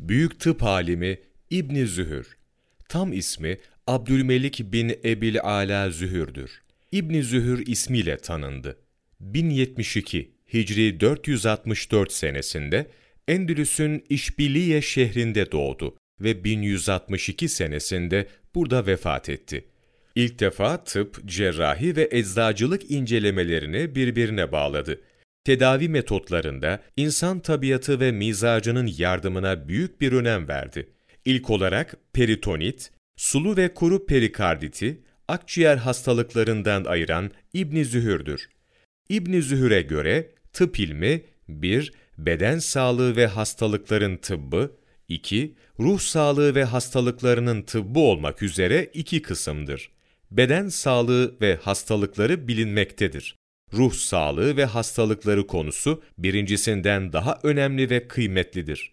Büyük tıp alimi İbni Zühür. Tam ismi Abdülmelik bin Ebil Ala Zühür'dür. İbni Zühür ismiyle tanındı. 1072 Hicri 464 senesinde Endülüs'ün İşbiliye şehrinde doğdu ve 1162 senesinde burada vefat etti. İlk defa tıp, cerrahi ve eczacılık incelemelerini birbirine bağladı. Tedavi metotlarında insan tabiatı ve mizacının yardımına büyük bir önem verdi. İlk olarak peritonit, sulu ve kuru perikarditi, akciğer hastalıklarından ayıran İbn Zühür'dür. İbn Zühür'e göre tıp ilmi 1. Beden sağlığı ve hastalıkların tıbbı, 2. Ruh sağlığı ve hastalıklarının tıbbı olmak üzere iki kısımdır. Beden sağlığı ve hastalıkları bilinmektedir. Ruh sağlığı ve hastalıkları konusu birincisinden daha önemli ve kıymetlidir.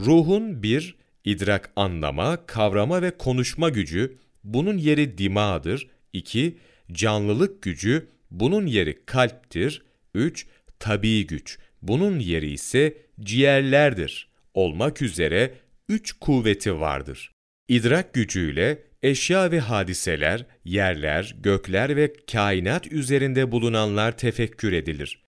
Ruhun bir, idrak anlama, kavrama ve konuşma gücü, bunun yeri dimağdır. 2. Canlılık gücü, bunun yeri kalptir. 3. Tabii güç, bunun yeri ise ciğerlerdir. Olmak üzere üç kuvveti vardır. İdrak gücüyle eşya ve hadiseler, yerler, gökler ve kainat üzerinde bulunanlar tefekkür edilir.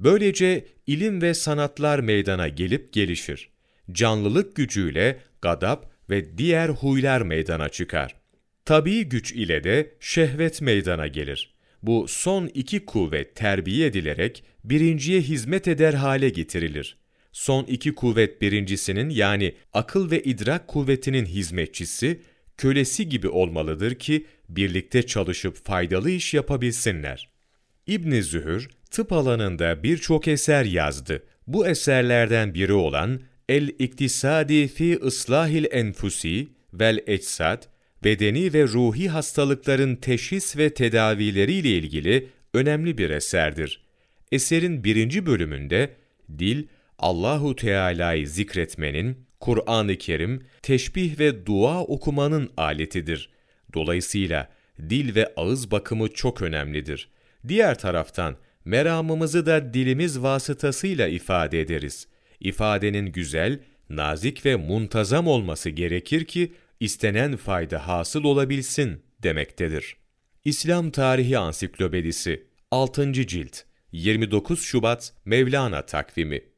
Böylece ilim ve sanatlar meydana gelip gelişir. Canlılık gücüyle gadap ve diğer huylar meydana çıkar. Tabii güç ile de şehvet meydana gelir. Bu son iki kuvvet terbiye edilerek birinciye hizmet eder hale getirilir. Son iki kuvvet birincisinin yani akıl ve idrak kuvvetinin hizmetçisi, kölesi gibi olmalıdır ki birlikte çalışıp faydalı iş yapabilsinler. İbn Zühür tıp alanında birçok eser yazdı. Bu eserlerden biri olan El-İktisadi fi Islahil Enfusi vel Eczad, bedeni ve ruhi hastalıkların teşhis ve tedavileriyle ilgili önemli bir eserdir. Eserin birinci bölümünde dil, Allahu Teala'yı zikretmenin, Kur'an-ı Kerim, teşbih ve dua okumanın aletidir. Dolayısıyla dil ve ağız bakımı çok önemlidir. Diğer taraftan meramımızı da dilimiz vasıtasıyla ifade ederiz. İfadenin güzel, nazik ve muntazam olması gerekir ki istenen fayda hasıl olabilsin demektedir. İslam Tarihi Ansiklopedisi 6. Cilt 29 Şubat Mevlana Takvimi